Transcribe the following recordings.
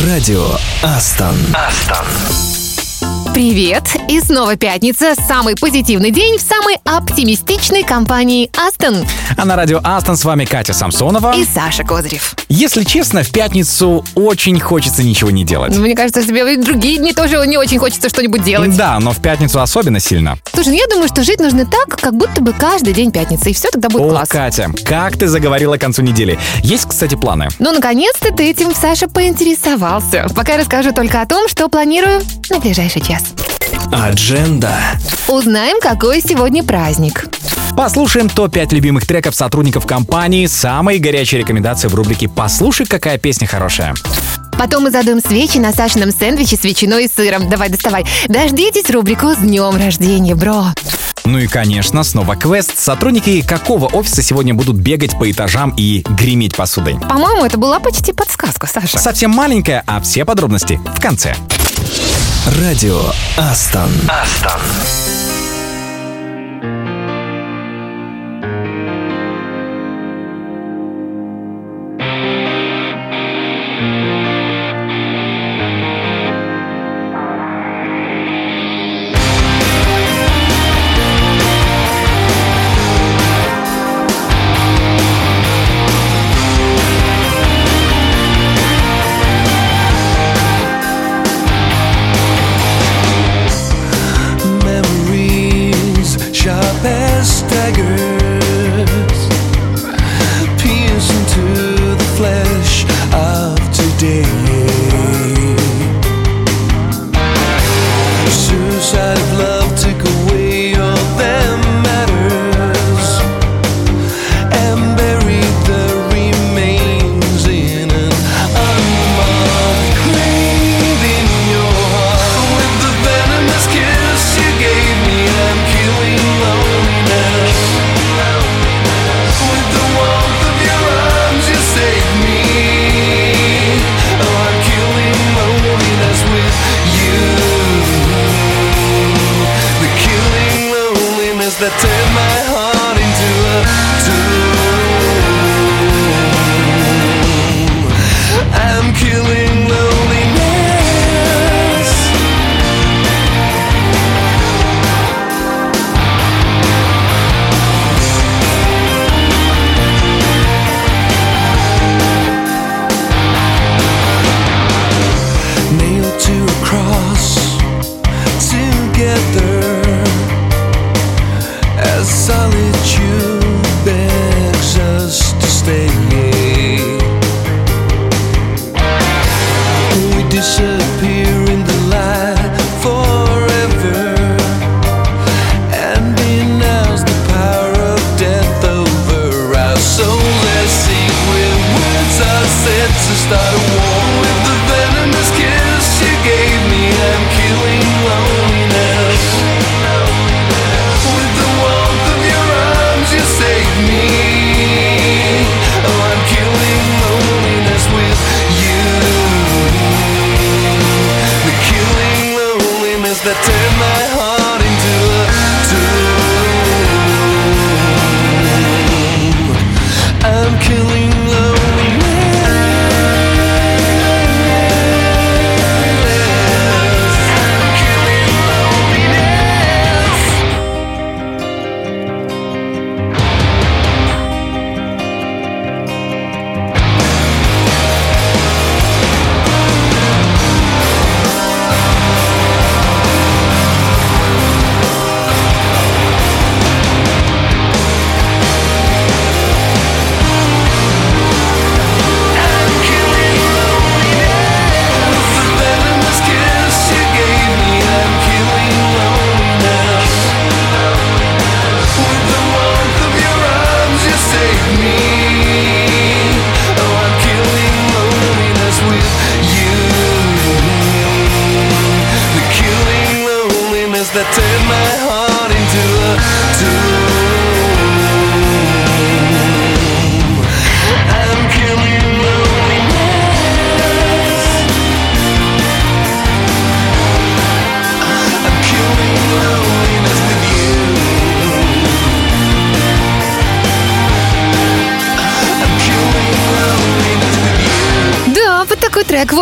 Радио Астон. Астон. Привет! И снова пятница. Самый позитивный день в самой оптимистичной компании Астон. А на радио Астон с вами Катя Самсонова. И Саша Козырев. Если честно, в пятницу очень хочется ничего не делать. Мне кажется, тебе в другие дни тоже не очень хочется что-нибудь делать. Да, но в пятницу особенно сильно. Слушай, ну я думаю, что жить нужно так, как будто бы каждый день пятница, и все тогда будет О, класс. Катя, как ты заговорила к концу недели. Есть, кстати, планы. Ну, наконец-то ты этим, Саша, поинтересовался. Пока расскажу только о том, что планирую на ближайший час. Адженда. Узнаем, какой сегодня праздник. Послушаем топ-5 любимых треков сотрудников компании, самые горячие рекомендации в рубрике «Послушай, какая песня хорошая». Потом мы задуем свечи на Сашином сэндвиче с ветчиной и сыром. Давай, доставай. Дождитесь рубрику «С днем рождения, бро». Ну и, конечно, снова квест. Сотрудники какого офиса сегодня будут бегать по этажам и греметь посудой? По-моему, это была почти подсказка, Саша. Совсем маленькая, а все подробности в конце. Радио Астон. Астон.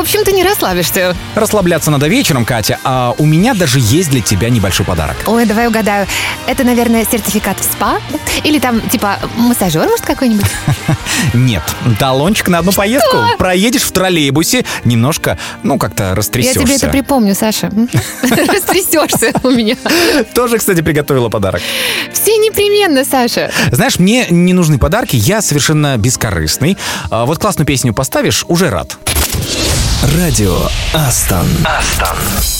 общем-то, не расслабишься. Расслабляться надо вечером, Катя, а у меня даже есть для тебя небольшой подарок. Ой, давай угадаю. Это, наверное, сертификат в СПА? Или там, типа, массажер, может, какой-нибудь? Нет, талончик на одну поездку. Проедешь в троллейбусе, немножко, ну, как-то растрясешься. Я тебе это припомню, Саша. Растрясешься у меня. Тоже, кстати, приготовила подарок. Все непременно, Саша. Знаешь, мне не нужны подарки, я совершенно бескорыстный. А вот классную песню поставишь, уже рад. Радио Астон. Астон.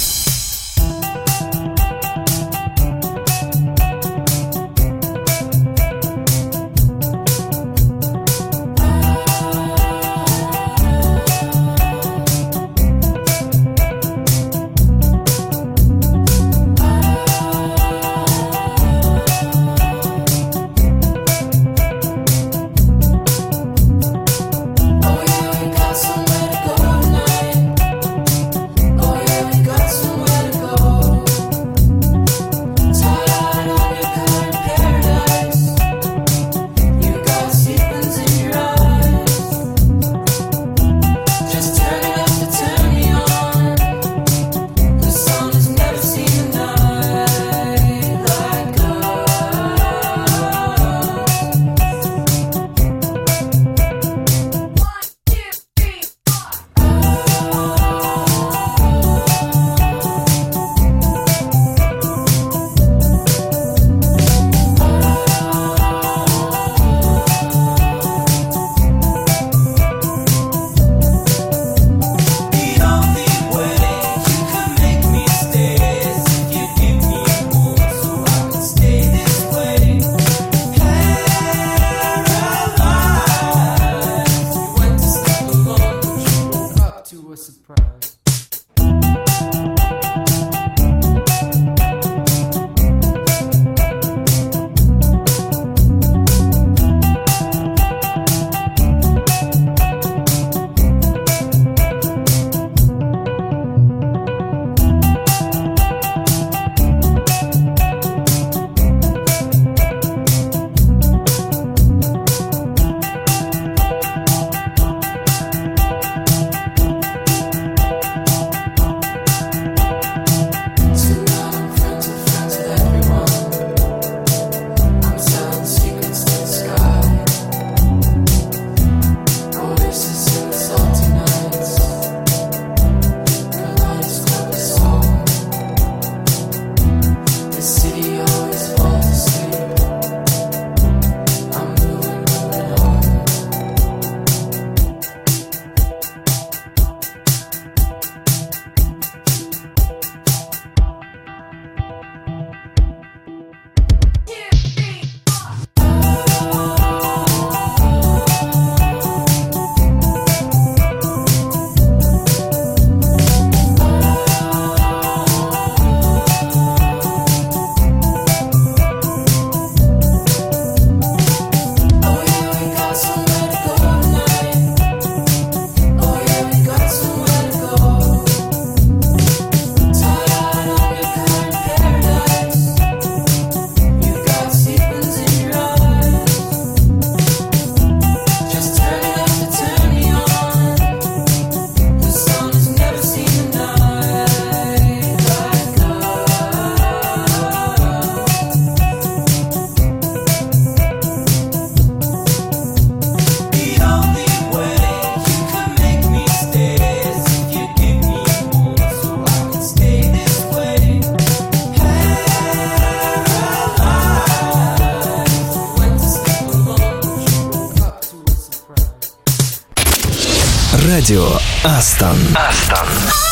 Астон. Астон.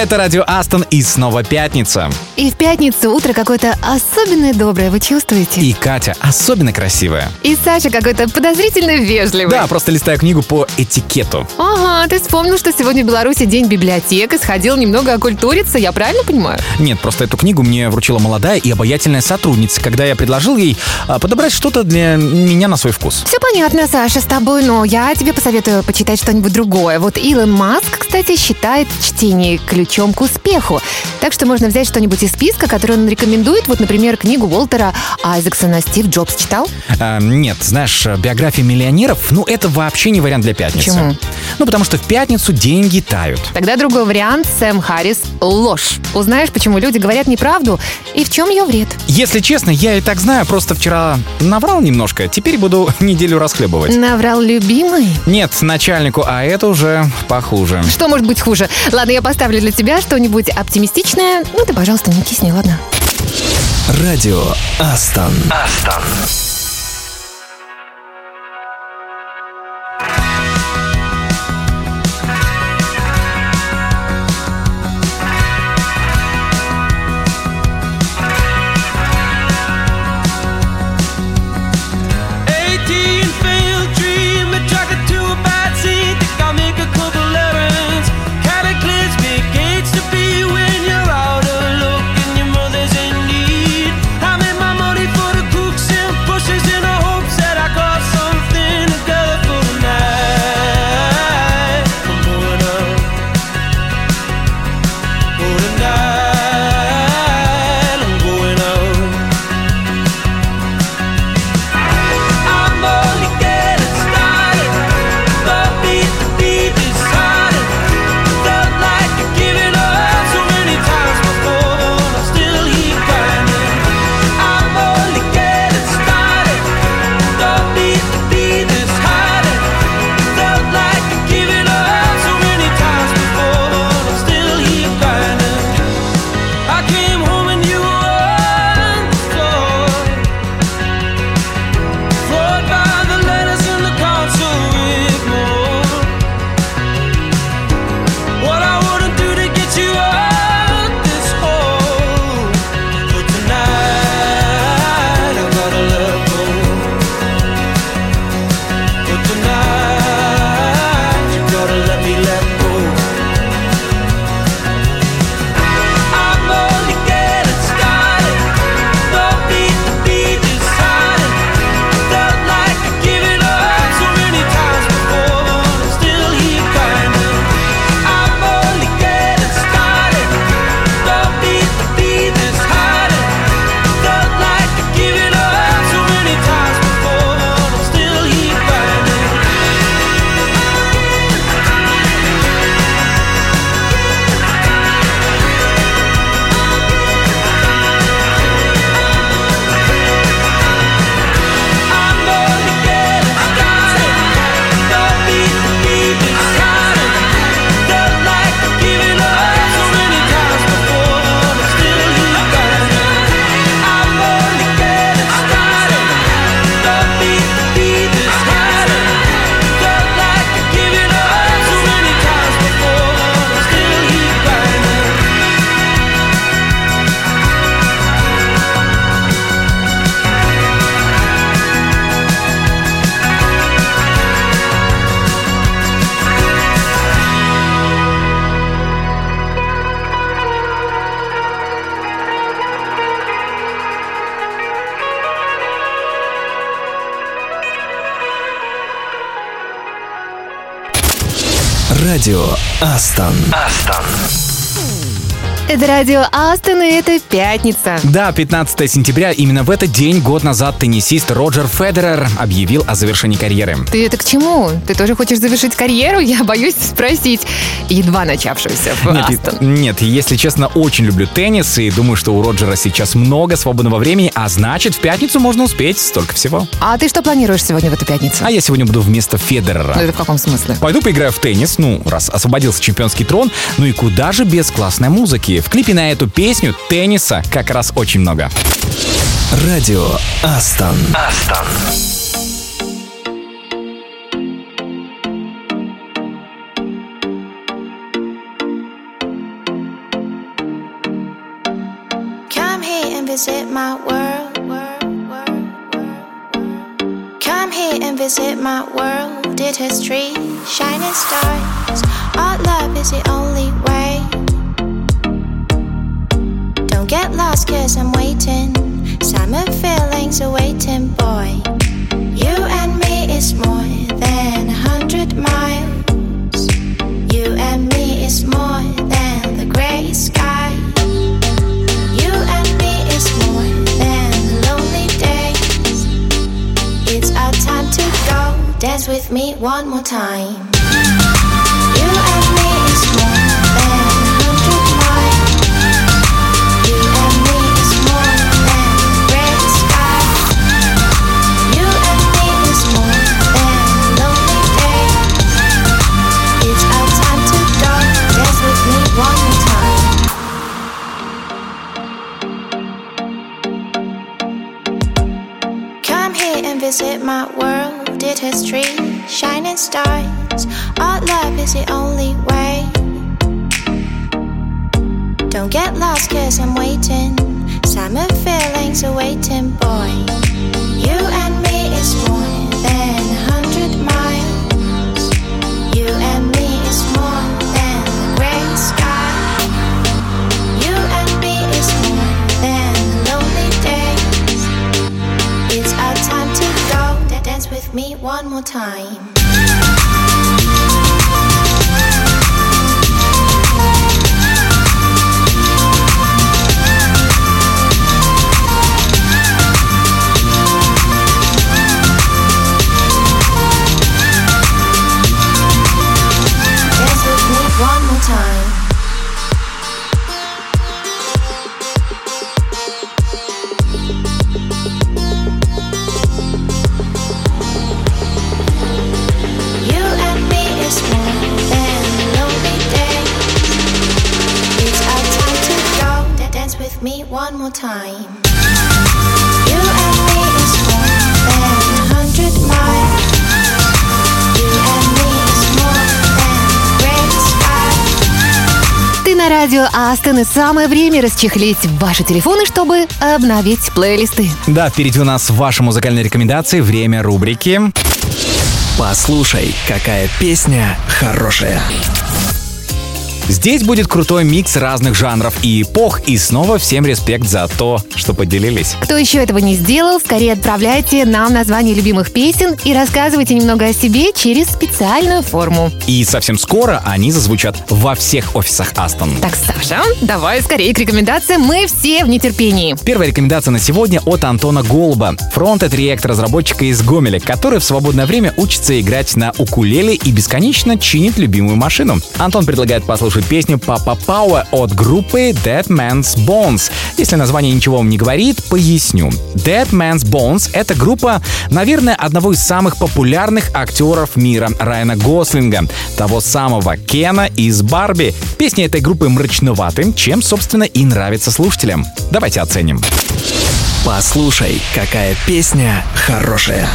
Это радио Астон и снова пятница. И в пятницу утро какое-то особенно доброе, вы чувствуете? И Катя особенно красивая. И Саша какой-то подозрительно вежливый. Да, просто листаю книгу по этикету. Ага, ты вспомнил, что сегодня в Беларуси день библиотек и сходил немного окультуриться, я правильно понимаю? Нет, просто эту книгу мне вручила молодая и обаятельная сотрудница, когда я предложил ей а, подобрать что-то для меня на свой вкус. Все понятно, Саша, с тобой, но я тебе посоветую почитать что-нибудь другое. Вот Илон Маск, кстати, считает чтение ключом к успеху. Так что можно взять что-нибудь из списка, который он рекомендует, вот, например, книгу Уолтера Айзексона «Стив Джобс» читал? А, нет, знаешь, биографии миллионеров, ну, это вообще не вариант для пятницы. Почему? Ну, потому что в пятницу деньги тают. Тогда другой вариант Сэм Харрис «Ложь». Узнаешь, почему люди говорят неправду и в чем ее вред. Если честно, я и так знаю, просто вчера наврал немножко, теперь буду неделю расхлебывать. Наврал любимый? Нет, начальнику, а это уже похуже. Что может быть хуже? Ладно, я поставлю для тебя что-нибудь оптимистичное, ну ты, пожалуйста, не не тисни, ладно? Радио Астон. Астон. Астон. Астон. Это радио Астон, и это пятница. Да, 15 сентября, именно в этот день год назад теннисист Роджер Федерер объявил о завершении карьеры. Ты это к чему? Ты тоже хочешь завершить карьеру? Я боюсь спросить едва начавшегося в нет, Астон. Нет, если честно, очень люблю теннис и думаю, что у Роджера сейчас много свободного времени, а значит, в пятницу можно успеть столько всего. А ты что планируешь сегодня в эту пятницу? А я сегодня буду вместо Федерера. Ну это в каком смысле? Пойду поиграю в теннис, ну, раз освободился чемпионский трон, ну и куда же без классной музыки? В клипе на эту песню тенниса как раз очень много. Радио Астон. Астон. And visit my world. It has trees, shining stars. Our love is the only way. Don't get lost, cause I'm waiting. Summer feelings are waiting, one more time. Радио Астон, и самое время расчехлить ваши телефоны, чтобы обновить плейлисты. Да, впереди у нас ваши музыкальные рекомендации, время рубрики. Послушай, какая песня хорошая. Здесь будет крутой микс разных жанров и эпох, и снова всем респект за то, что поделились. Кто еще этого не сделал, скорее отправляйте нам название любимых песен и рассказывайте немного о себе через специальную форму. И совсем скоро они зазвучат во всех офисах Астон. Так, Саша, давай скорее к рекомендациям, мы все в нетерпении. Первая рекомендация на сегодня от Антона Голуба, фронт реактор разработчика из Гомеля, который в свободное время учится играть на укулеле и бесконечно чинит любимую машину. Антон предлагает послушать песню Papa Power от группы Dead Man's Bones. Если название ничего вам не говорит, поясню. Dead Man's Bones — это группа, наверное, одного из самых популярных актеров мира Райана Гослинга, того самого Кена из Барби. Песни этой группы мрачноваты, чем, собственно, и нравится слушателям. Давайте оценим. Послушай, какая песня хорошая.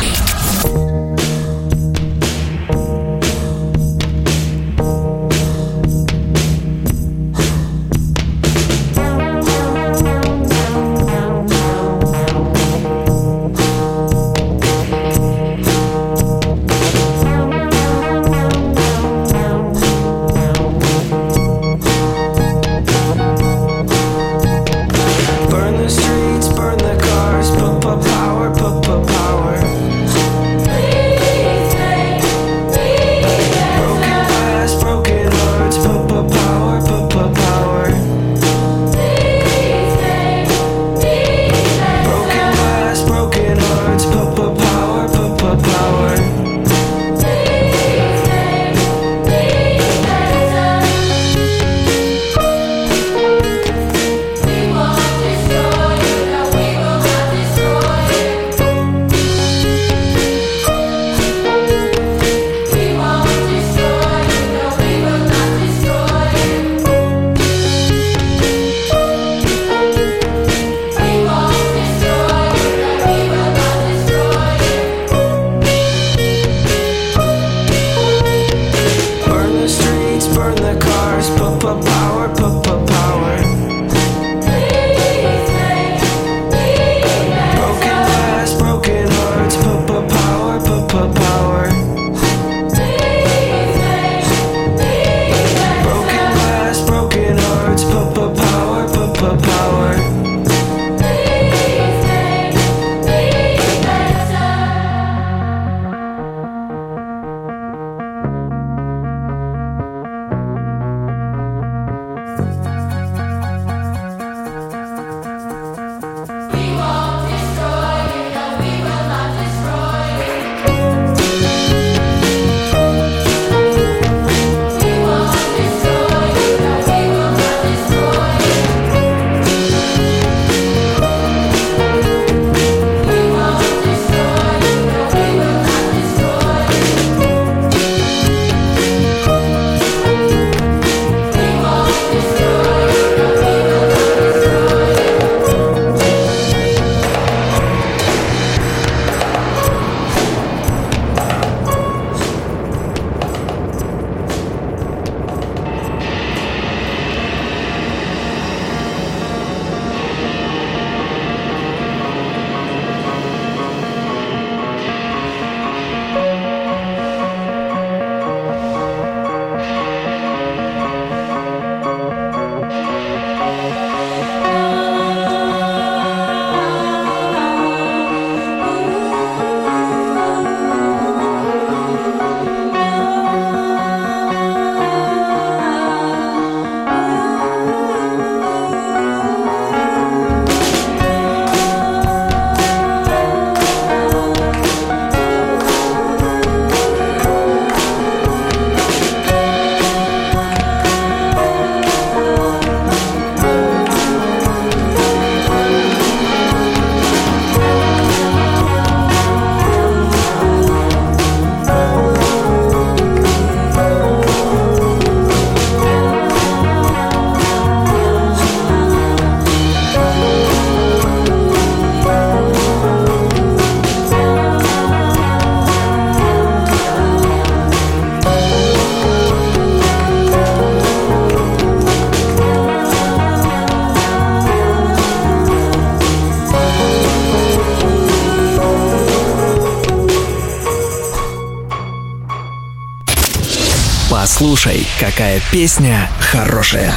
Какая песня хорошая.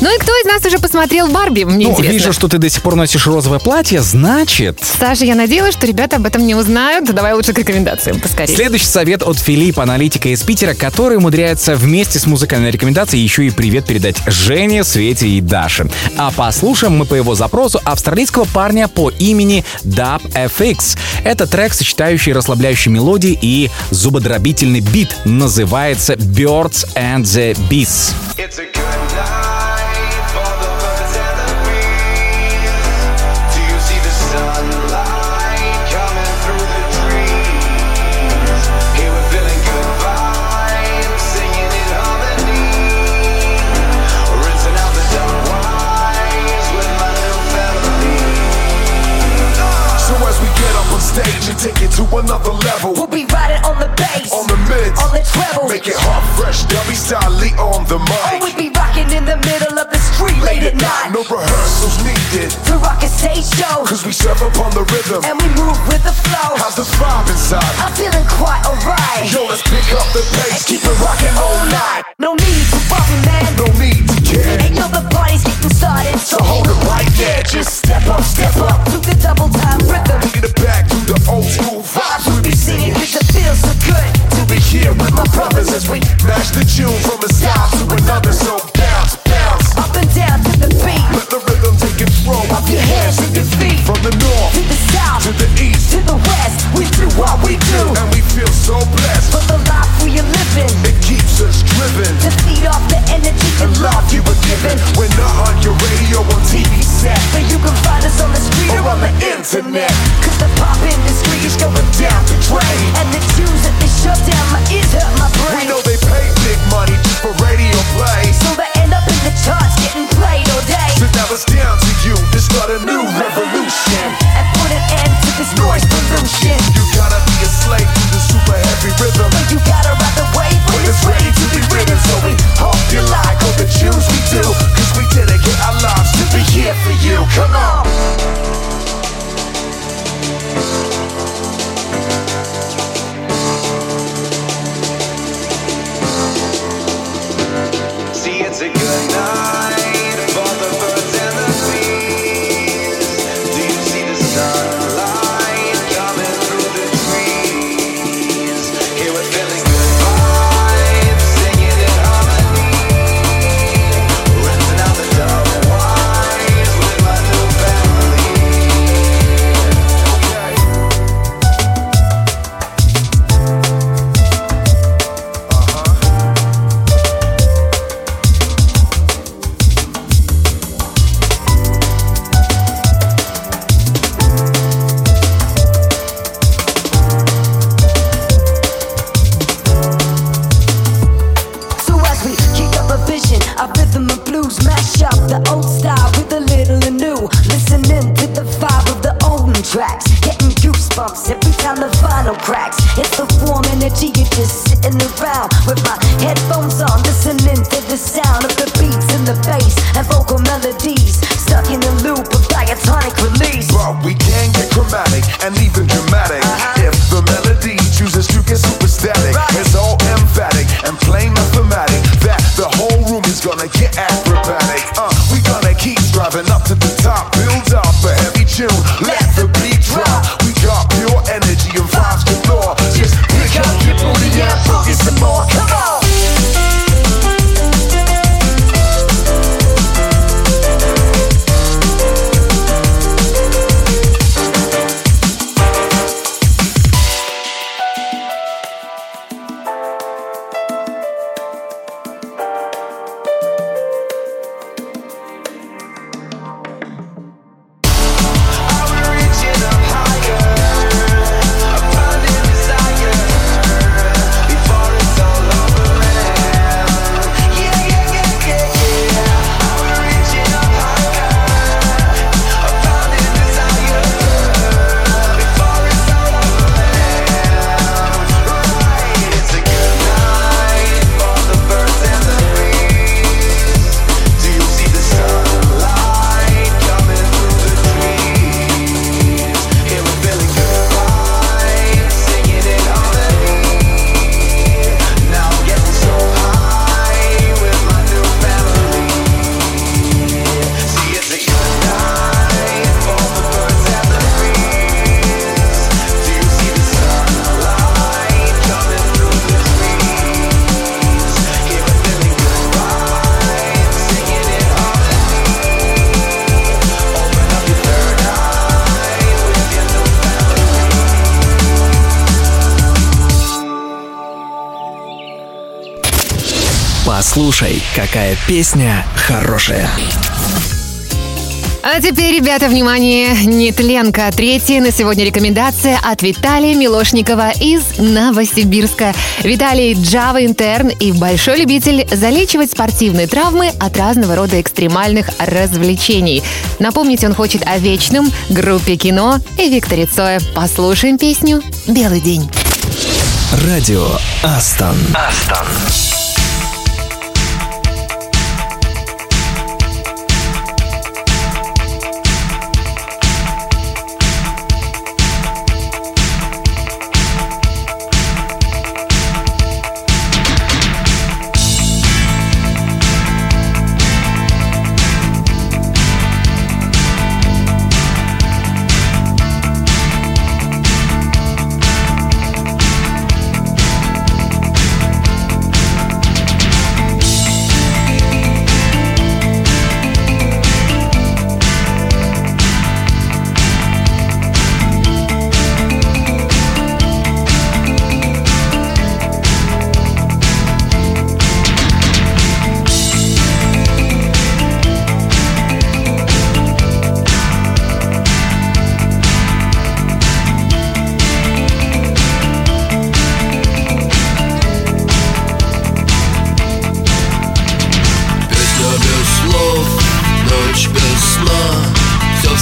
Ну и кто из нас уже посмотрел Барби? Мне Ну, интересно. вижу, что ты до сих пор носишь розовое платье, значит... Саша, я надеялась, что ребята об этом не узнают. Давай лучше к рекомендациям поскорее. Следующий совет от Филиппа, аналитика из Питера, который умудряется вместе с музыкальной рекомендацией еще и привет передать Жене, Свете и Даше. А послушаем мы по его запросу австралийского парня по имени Dub FX. Это трек, сочетающий расслабляющие мелодии и зубодробительный бит. Называется Birds and the Bees. Another level, We'll be riding on the bass, on the mids, on the treble. make it hot, fresh, dummy style, on the Oh, we mic. be rocking in the middle of street late at night. No rehearsals needed, To rock a stage show, cause we serve up on the rhythm. and we move with the flow. How's the vibe inside? I'm feeling quite alright. Yo, let's pick up the pace, keep it rocking all night. No need to worry, man. No need to care. Ain't no the party's getting started. So hold it right there, just step up, step up. to the double time rhythm. Get it back to the old school vibes we be singing. Cause it feels so good. To be here with my brothers as we match the tune from a style to another. So Up your hands and your feet. From the north To the south. to the east, To the west. We do what we do. and we feel so blessed. For the life we are living. It keeps us driven. To feed off the energy And love you were given. We're not on your radio or TV set. But you can find us on the street Or on the the internet. Cause the pop industry is going Down to train. And the tunes that they shut down, my ears hurt my brain We know they pay big money just for radio play. So they end up in the charts getting it's down to you to start a new revolution. And put an end to this noise pollution. Послушай, какая песня хорошая. А теперь, ребята, внимание, нетленка. Третья на сегодня рекомендация от Виталия Милошникова из Новосибирска. Виталий Java интерн и большой любитель залечивать спортивные травмы от разного рода экстремальных развлечений. Напомнить он хочет о вечном, группе кино и Викторе Цое. Послушаем песню «Белый день». Радио Астон. Астон.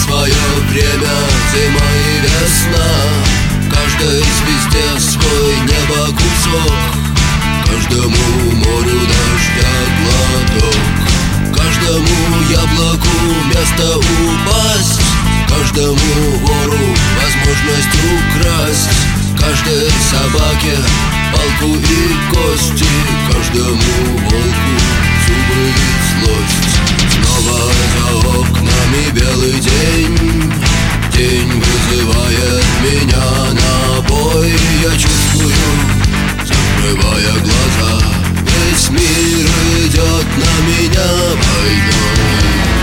Свое время, зима и весна. Каждой звезде свой небо кусок. Каждому морю дождя глоток. Каждому яблоку место упасть. Каждому вору возможность украсть Каждой собаке палку и кости Каждому волку зубы и злость. Снова за окнами белый день День вызывает меня на бой. Я чувствую, закрывая глаза Весь мир идет на меня войной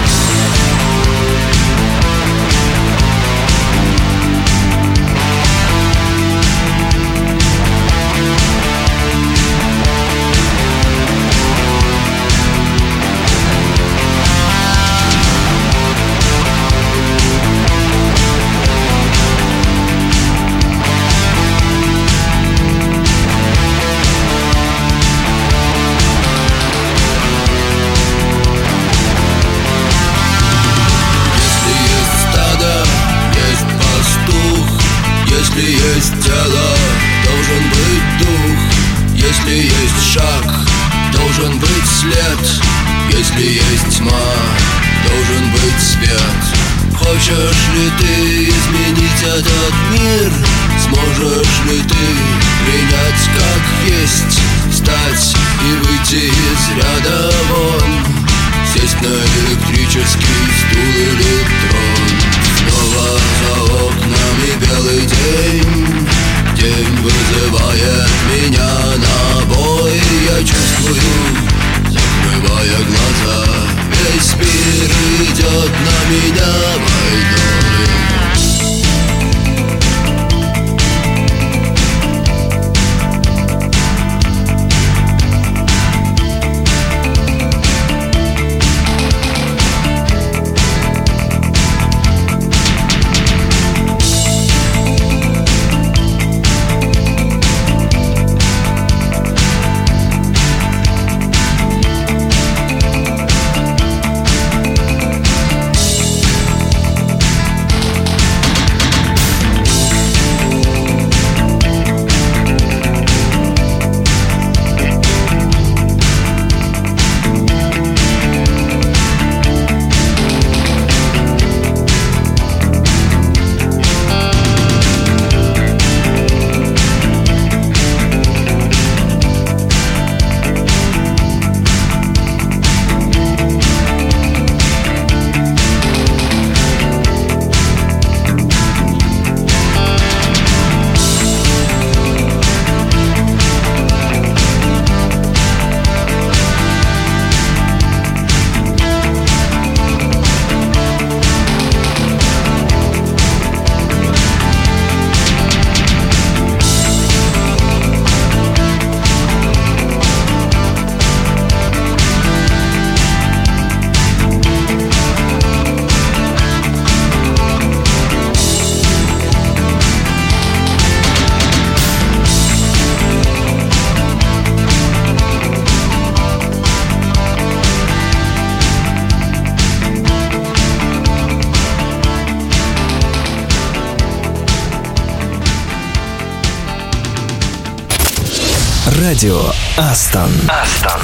Радио Астон. Астон.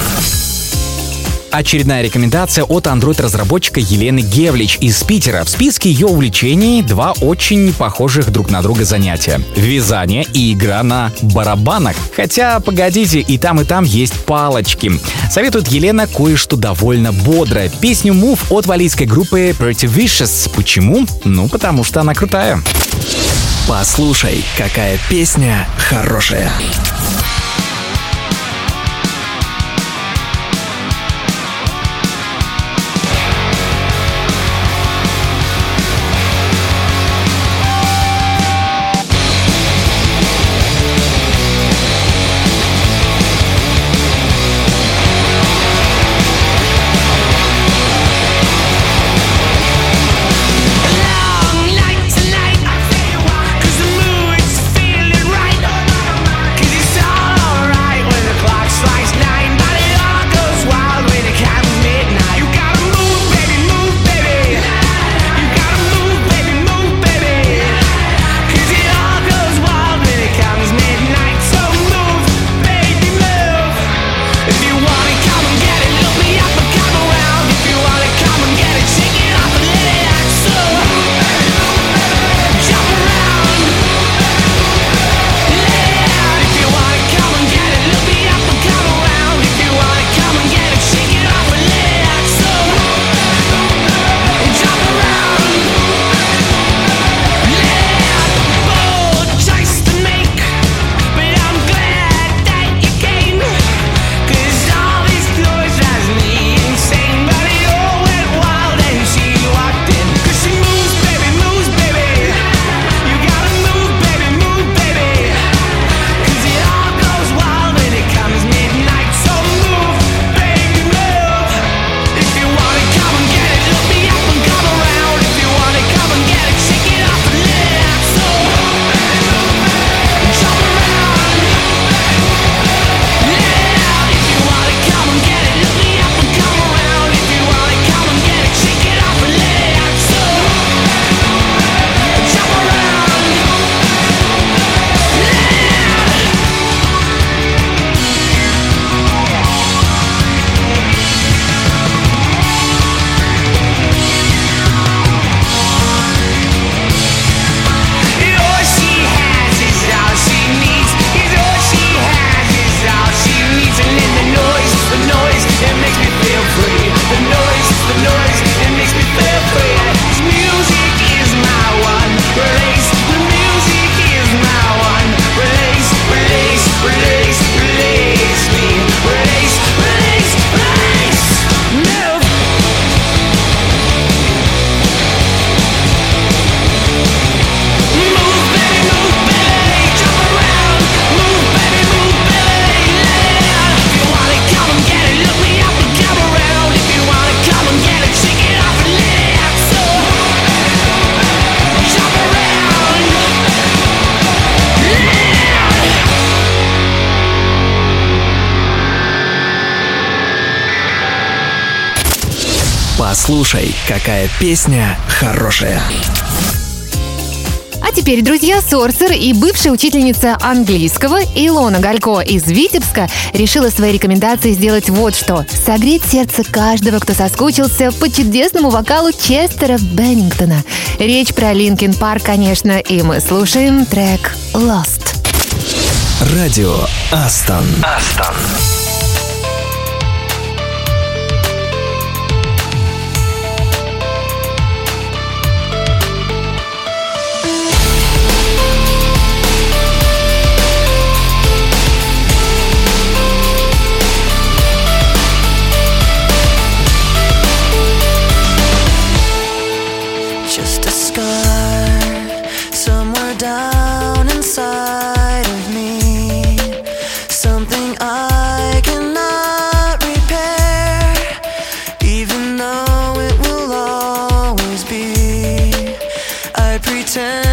Очередная рекомендация от Android-разработчика Елены Гевлич из Питера. В списке ее увлечений два очень похожих друг на друга занятия. Вязание и игра на барабанах. Хотя, погодите, и там, и там есть палочки. Советует Елена кое-что довольно бодрое. Песню Move от валийской группы Pretty Vicious. Почему? Ну, потому что она крутая. Послушай, какая песня хорошая. слушай, какая песня хорошая. А теперь, друзья, sourcer и бывшая учительница английского Илона Галько из Витебска решила свои рекомендации сделать вот что. Согреть сердце каждого, кто соскучился по чудесному вокалу Честера Беннингтона. Речь про Linkin Park, конечно, и мы слушаем трек «Lost». Радио Астон. Астон. pretend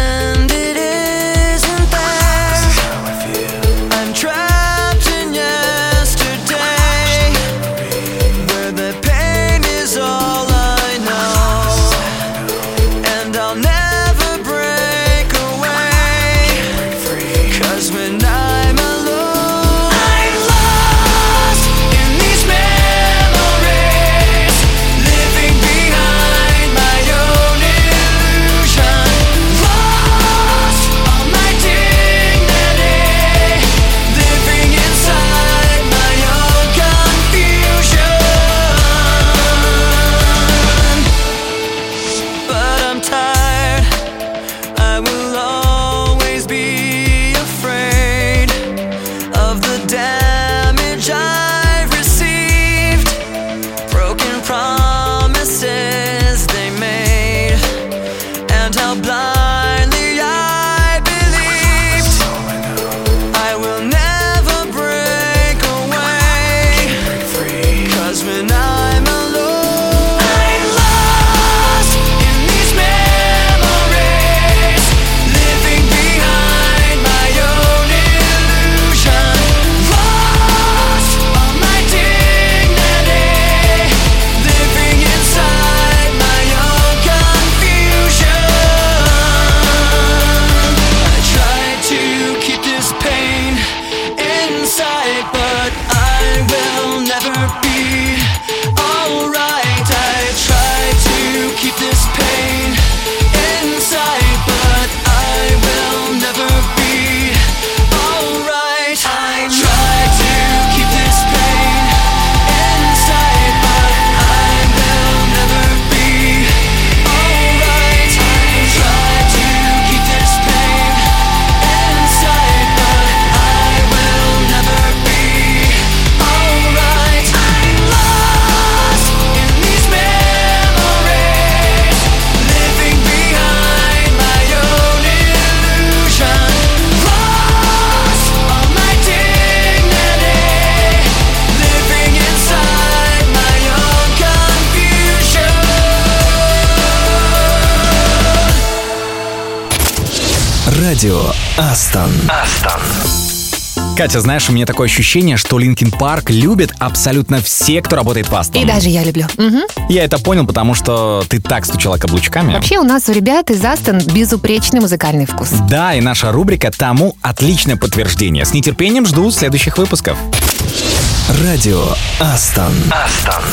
Астон. Астон. Катя, знаешь, у меня такое ощущение, что Linkin Park любит абсолютно все, кто работает в Астон. И даже я люблю. Мгм. Я это понял, потому что ты так стучала каблучками. Вообще у нас у ребят из Астон безупречный музыкальный вкус. Да, и наша рубрика тому отличное подтверждение. С нетерпением жду следующих выпусков. Радио Астон. Астон.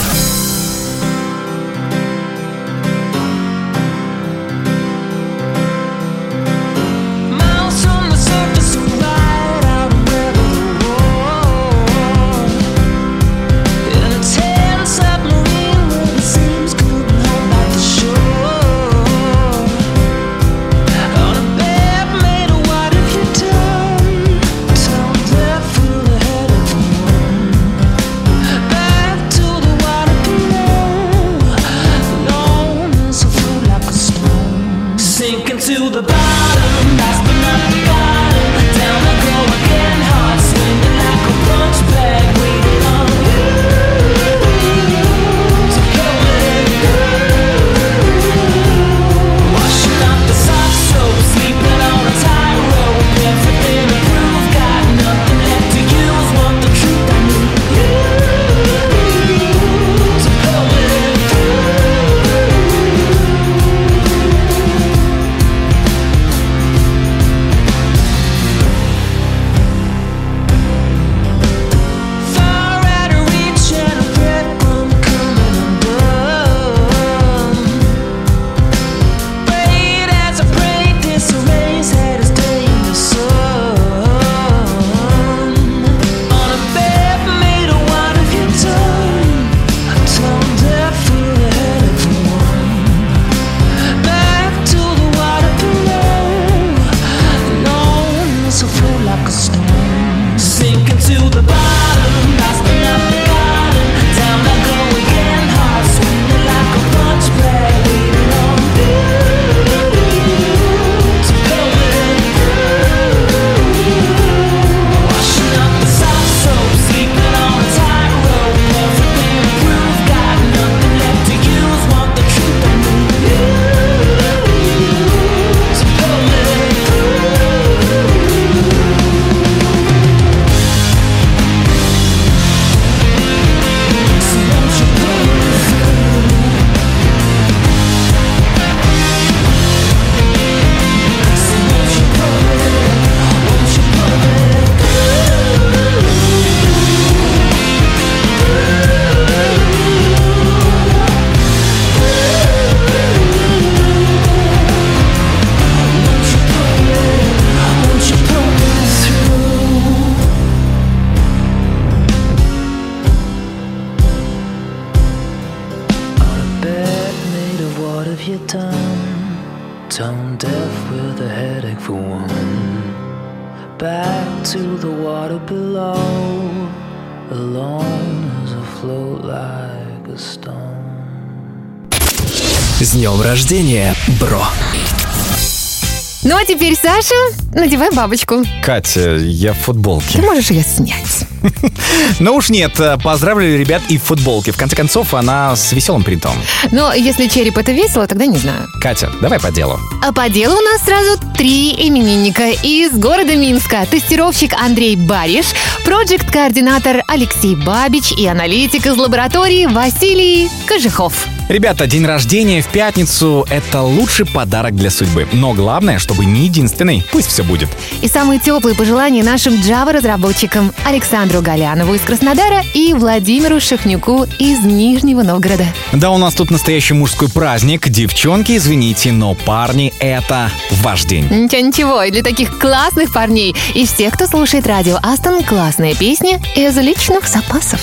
Саша, надевай бабочку. Катя, я в футболке. Ты можешь ее снять. Ну уж нет, поздравлю ребят и в футболке. В конце концов, она с веселым принтом. Но если череп это весело, тогда не знаю. Катя, давай по делу. А по делу у нас сразу три именинника из города Минска. Тестировщик Андрей Бариш, проект-координатор Алексей Бабич и аналитик из лаборатории Василий Кожухов. Ребята, день рождения в пятницу – это лучший подарок для судьбы. Но главное, чтобы не единственный. Пусть все будет. И самые теплые пожелания нашим Java-разработчикам Александру Голянову из Краснодара и Владимиру Шахнюку из Нижнего Новгорода. Да, у нас тут настоящий мужской праздник. Девчонки, извините, но парни – это ваш день. Ничего-ничего, и для таких классных парней и всех, кто слушает радио Астон, классная песня из личных запасов.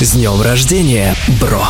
С днем рождения, бро!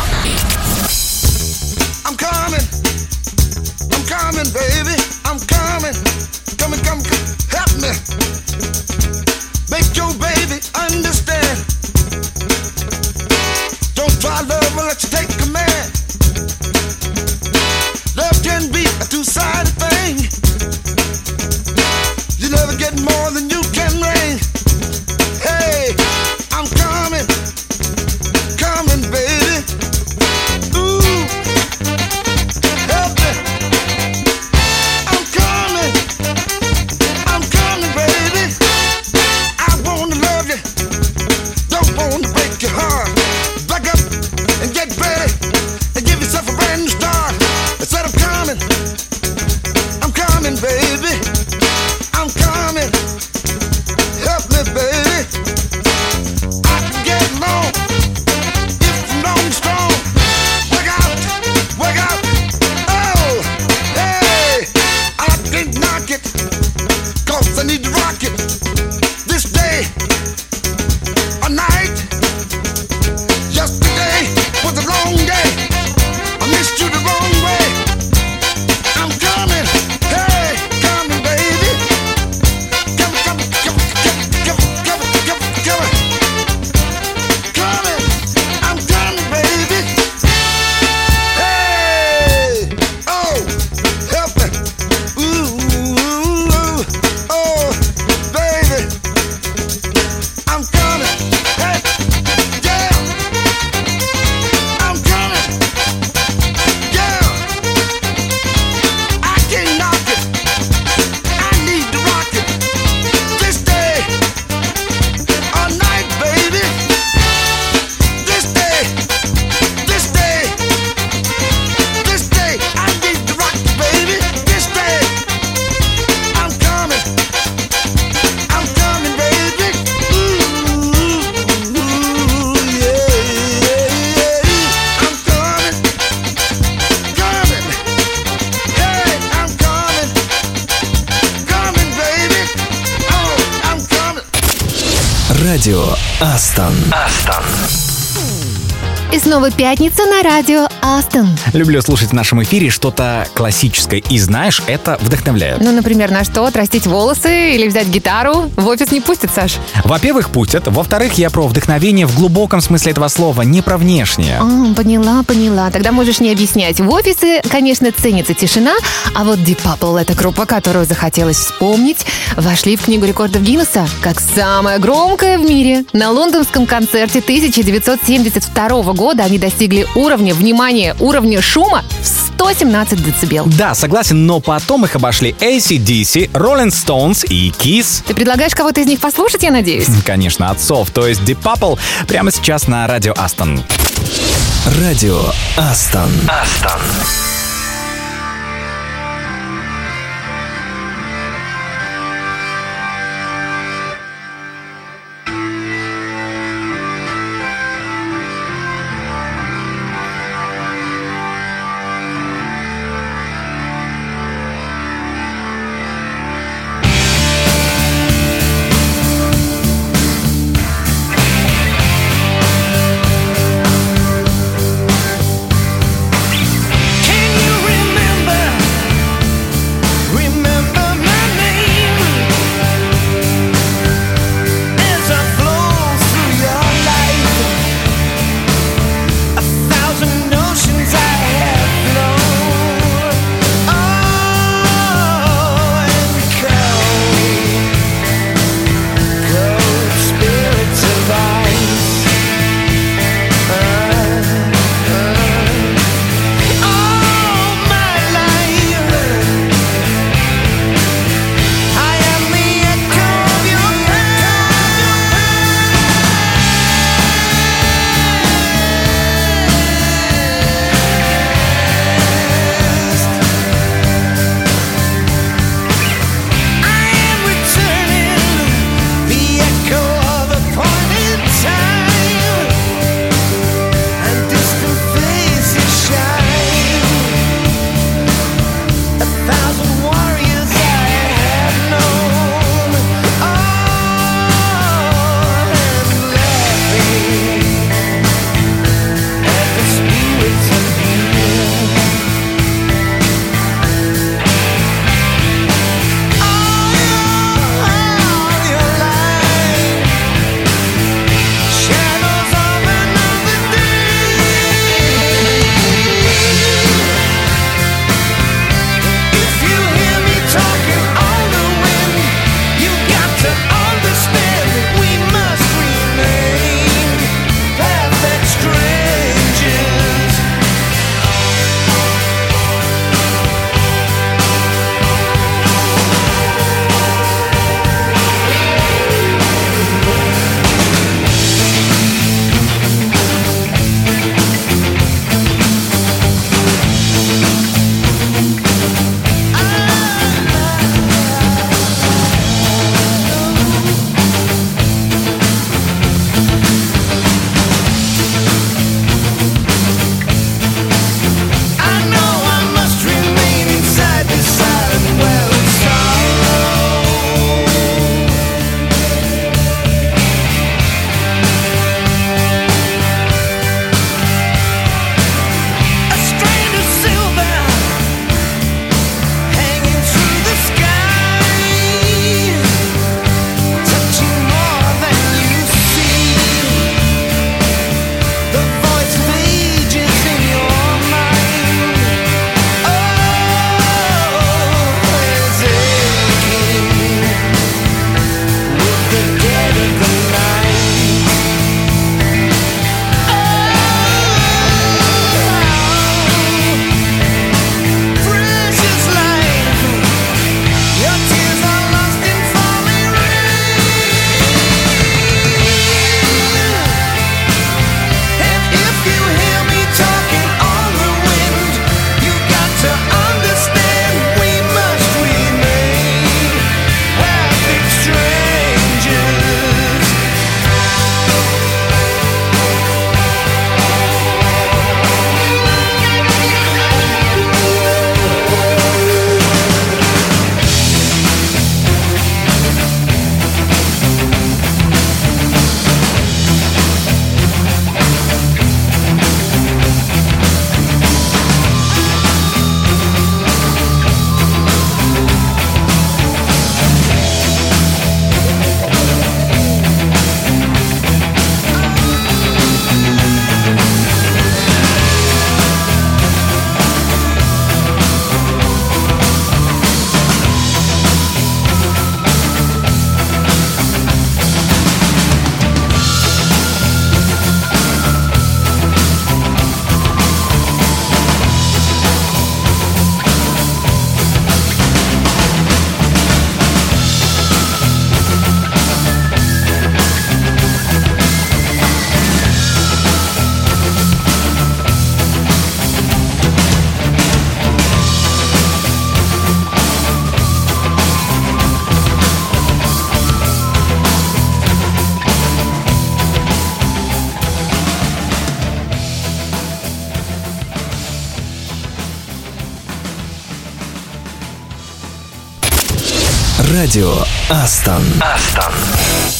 Снова пятница на радио Астон. Люблю слушать в нашем эфире что-то классическое. И знаешь, это вдохновляет. Ну, например, на что? Отрастить волосы или взять гитару? В офис не пустят, Саш. Во-первых, пустят. Во-вторых, я про вдохновение в глубоком смысле этого слова, не про внешнее. А, поняла, поняла. Тогда можешь не объяснять. В офисе, конечно, ценится тишина, а вот Deep Purple — это группа, которую захотелось вспомнить, вошли в Книгу рекордов Гиннесса как самая громкая в мире. На лондонском концерте 1972 года они достигли уровня, внимание, уровня шума в 117 децибел. Да, согласен, но потом их обошли ACDC, Rolling Stones и Kiss. Ты предлагаешь кого-то из них послушать, я надеюсь? Конечно, отцов, то есть Deep Purple прямо сейчас на радио Астон. Радио Астон. Астон. Радио Астон. Астон.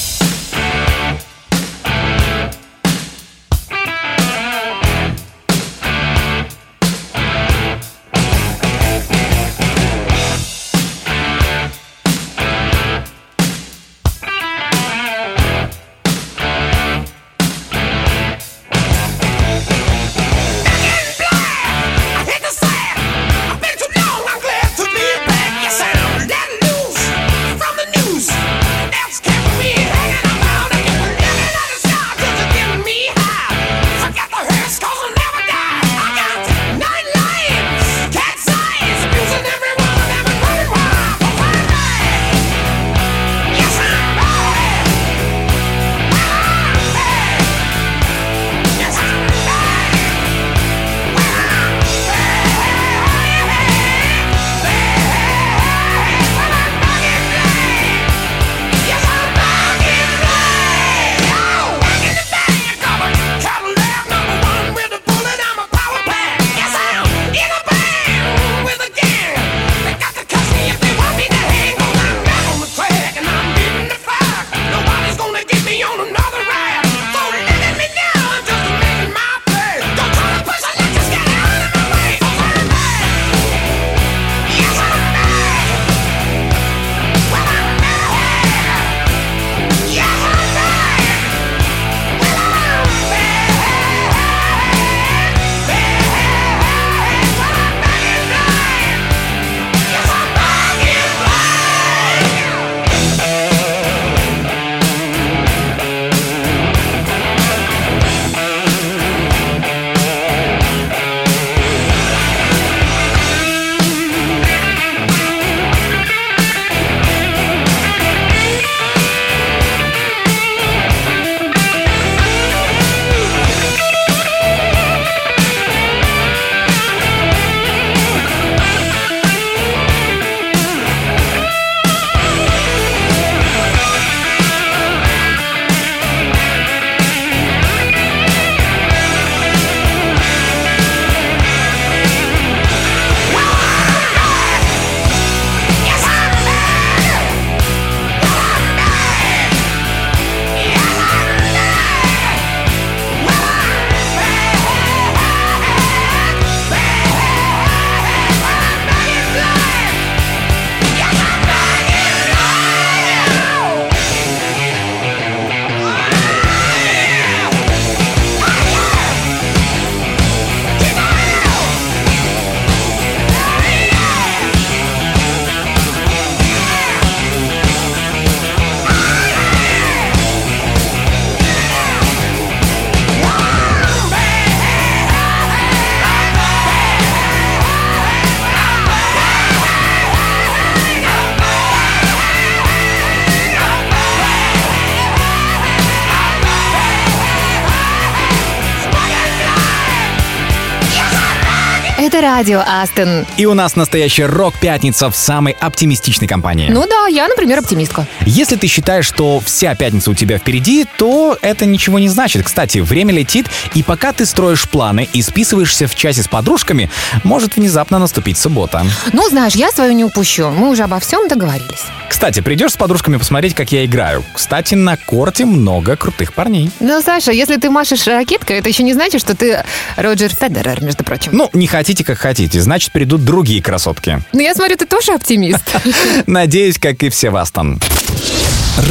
Радио Астон. И у нас настоящая рок-пятница в самой оптимистичной компании. Ну да, я, например, оптимистка. Если ты считаешь, что вся пятница у тебя впереди, то это ничего не значит. Кстати, время летит, и пока ты строишь планы и списываешься в часе с подружками, может внезапно наступить суббота. Ну, знаешь, я свою не упущу. Мы уже обо всем договорились. Кстати, придешь с подружками посмотреть, как я играю. Кстати, на корте много крутых парней. Ну, Саша, если ты машешь ракеткой, это еще не значит, что ты Роджер Федерер, между прочим. Ну, не хотите, как хотите, значит, придут другие красотки. Ну, я смотрю, ты тоже оптимист. Надеюсь, как и все в Астон.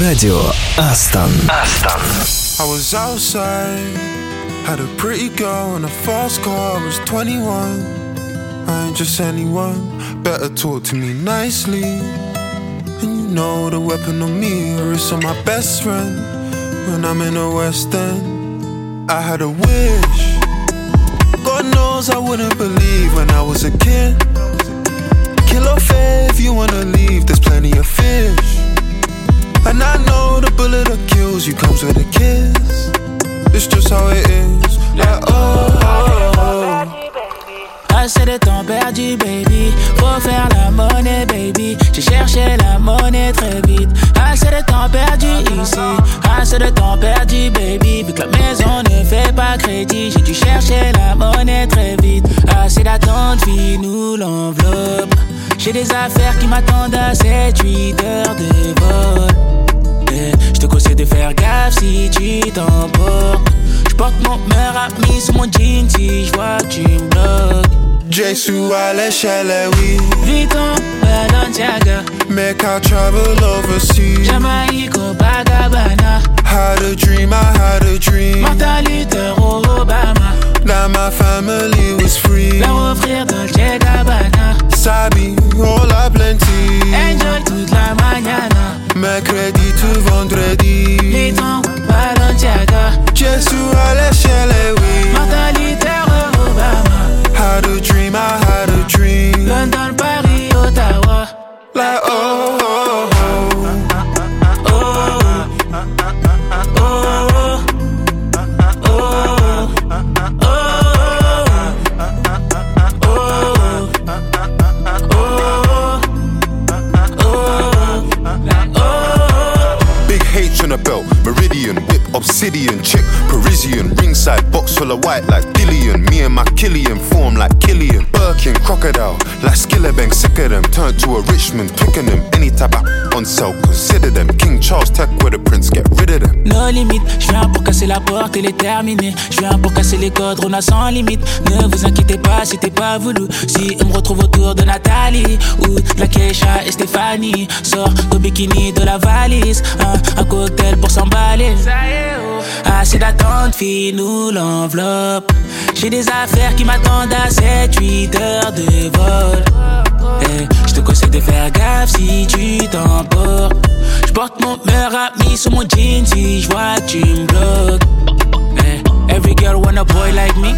Радио Астон. Астон. I was outside, had a pretty girl and a fast car. I was 21. I ain't just anyone, better talk to me nicely. And you know the weapon on me, it's on my best friend. When I'm in the West End, I had a wish. God knows I wouldn't believe when I was a kid. Kill fair if you wanna leave, there's plenty of fish. And I know the bullet that kills you comes with a kiss. It's just how it is. Like, oh, oh, oh. Assez de temps perdu, baby. Faut faire la monnaie, baby. J'ai cherché la monnaie très vite. Assez de temps perdu ici. Assez de temps perdu, baby. Vu que la maison ne fait pas crédit, j'ai dû chercher la monnaie très vite. Assez d'attente, fille, nous l'enveloppe. J'ai des affaires qui m'attendent à 7-8 heures de vol. Je te conseille de faire gaffe si tu t'emportes. Je porte mon meilleur ami sous mon jean si je vois que tu me bloques. Jesu à l'échelle, oui. Vuitton, Balenciaga, Make I travel overseas. Jamaïque, Copacabana, Had a dream, I had a dream. Martin Luther, Obama, That my family was free. leur offrir Dolce Gabbana. Sabi, all a plenty. Enjoy toute la mañana. Mercredi to vendredi. Vuitton, Balenciaga, Jesu à l'échelle, oui. Martin Luther, Obama, Had a dream, I had a dream. London, Paris, Ottawa. Like, oh, oh, oh. oh. Big H on a belt, Meridian, whip, obsidian, chick, Parisian, ringside, box full of white like sick of them. Turn to a Richmond, picking them. Any type of on sale, consider them. King Charles, tech with a prince, get rid of them. No limite, je viens pour casser la porte et les terminer. Je viens pour casser les codes, on a sans limite. Ne vous inquiétez pas, c'était pas voulu. Si on me retrouve autour de Nathalie ou de la Keisha et Stéphanie, sors au bikini de la valise. Un, un cocktail pour s'emballer. Assez d'attente, fille, nous l'enveloppe. J'ai des affaires qui m'attendent à 7-8 heures de vol. Eh, je te conseille de faire gaffe si tu t'emportes. Je porte mon meilleur ami sous mon jean si je vois tu me bloques. Eh, every girl want a boy like me.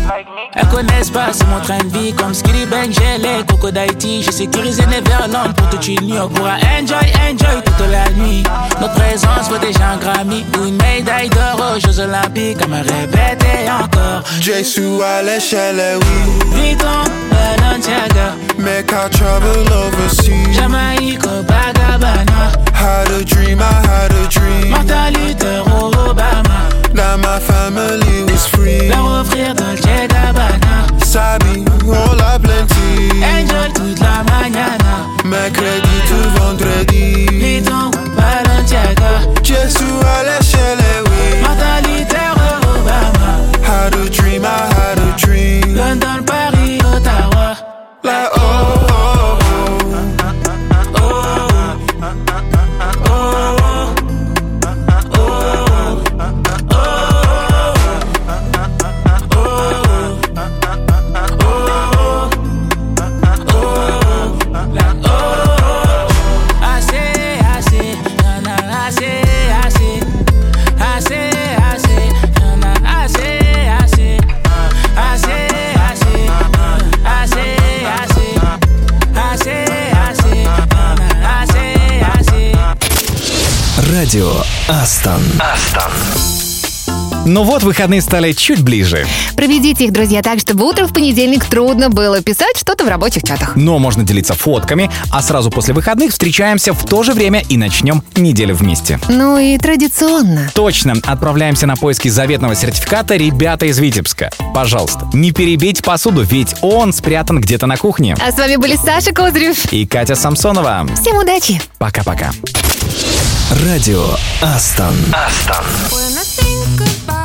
Elles connaissent pas, c'est mon train de vie. Comme Skitty Bang, j'ai les Coco d'Haïti. J'ai sécurisé Neverland pour toute une nuit. On pourra enjoy, enjoy toute la nuit. Notre présence vaut déjà un Grammy ou une médaille d'or aux Jeux Olympiques. À me répéter encore. Jesu à l'échelle, oui. Vuitton, Balenciaga, Make I travel overseas. Jamaïque, Copacabana, Had a dream, I had a dream. Martin Luther, Obama. That my family was free. Leur offrir Dolce Gabbana. Sabi, all a plenty. Enjoy toute la mañana. Mercredi to vendredi. Vuitton, Balenciaga, Jesu à l'échelle, oui. Martin Luther, Obama. Had a dream, I had a dream. London, Paris, Ottawa. Like, oh, oh, oh. Астон. Астон. Ну вот, выходные стали чуть ближе. Проведите их, друзья, так, чтобы утром в понедельник трудно было писать что-то в рабочих чатах. Но можно делиться фотками, а сразу после выходных встречаемся в то же время и начнем неделю вместе. Ну и традиционно. Точно, отправляемся на поиски заветного сертификата ребята из Витебска. Пожалуйста, не перебейте посуду, ведь он спрятан где-то на кухне. А с вами были Саша Козырев. И Катя Самсонова. Всем удачи! Пока-пока. Радио Астон. Астон. goodbye.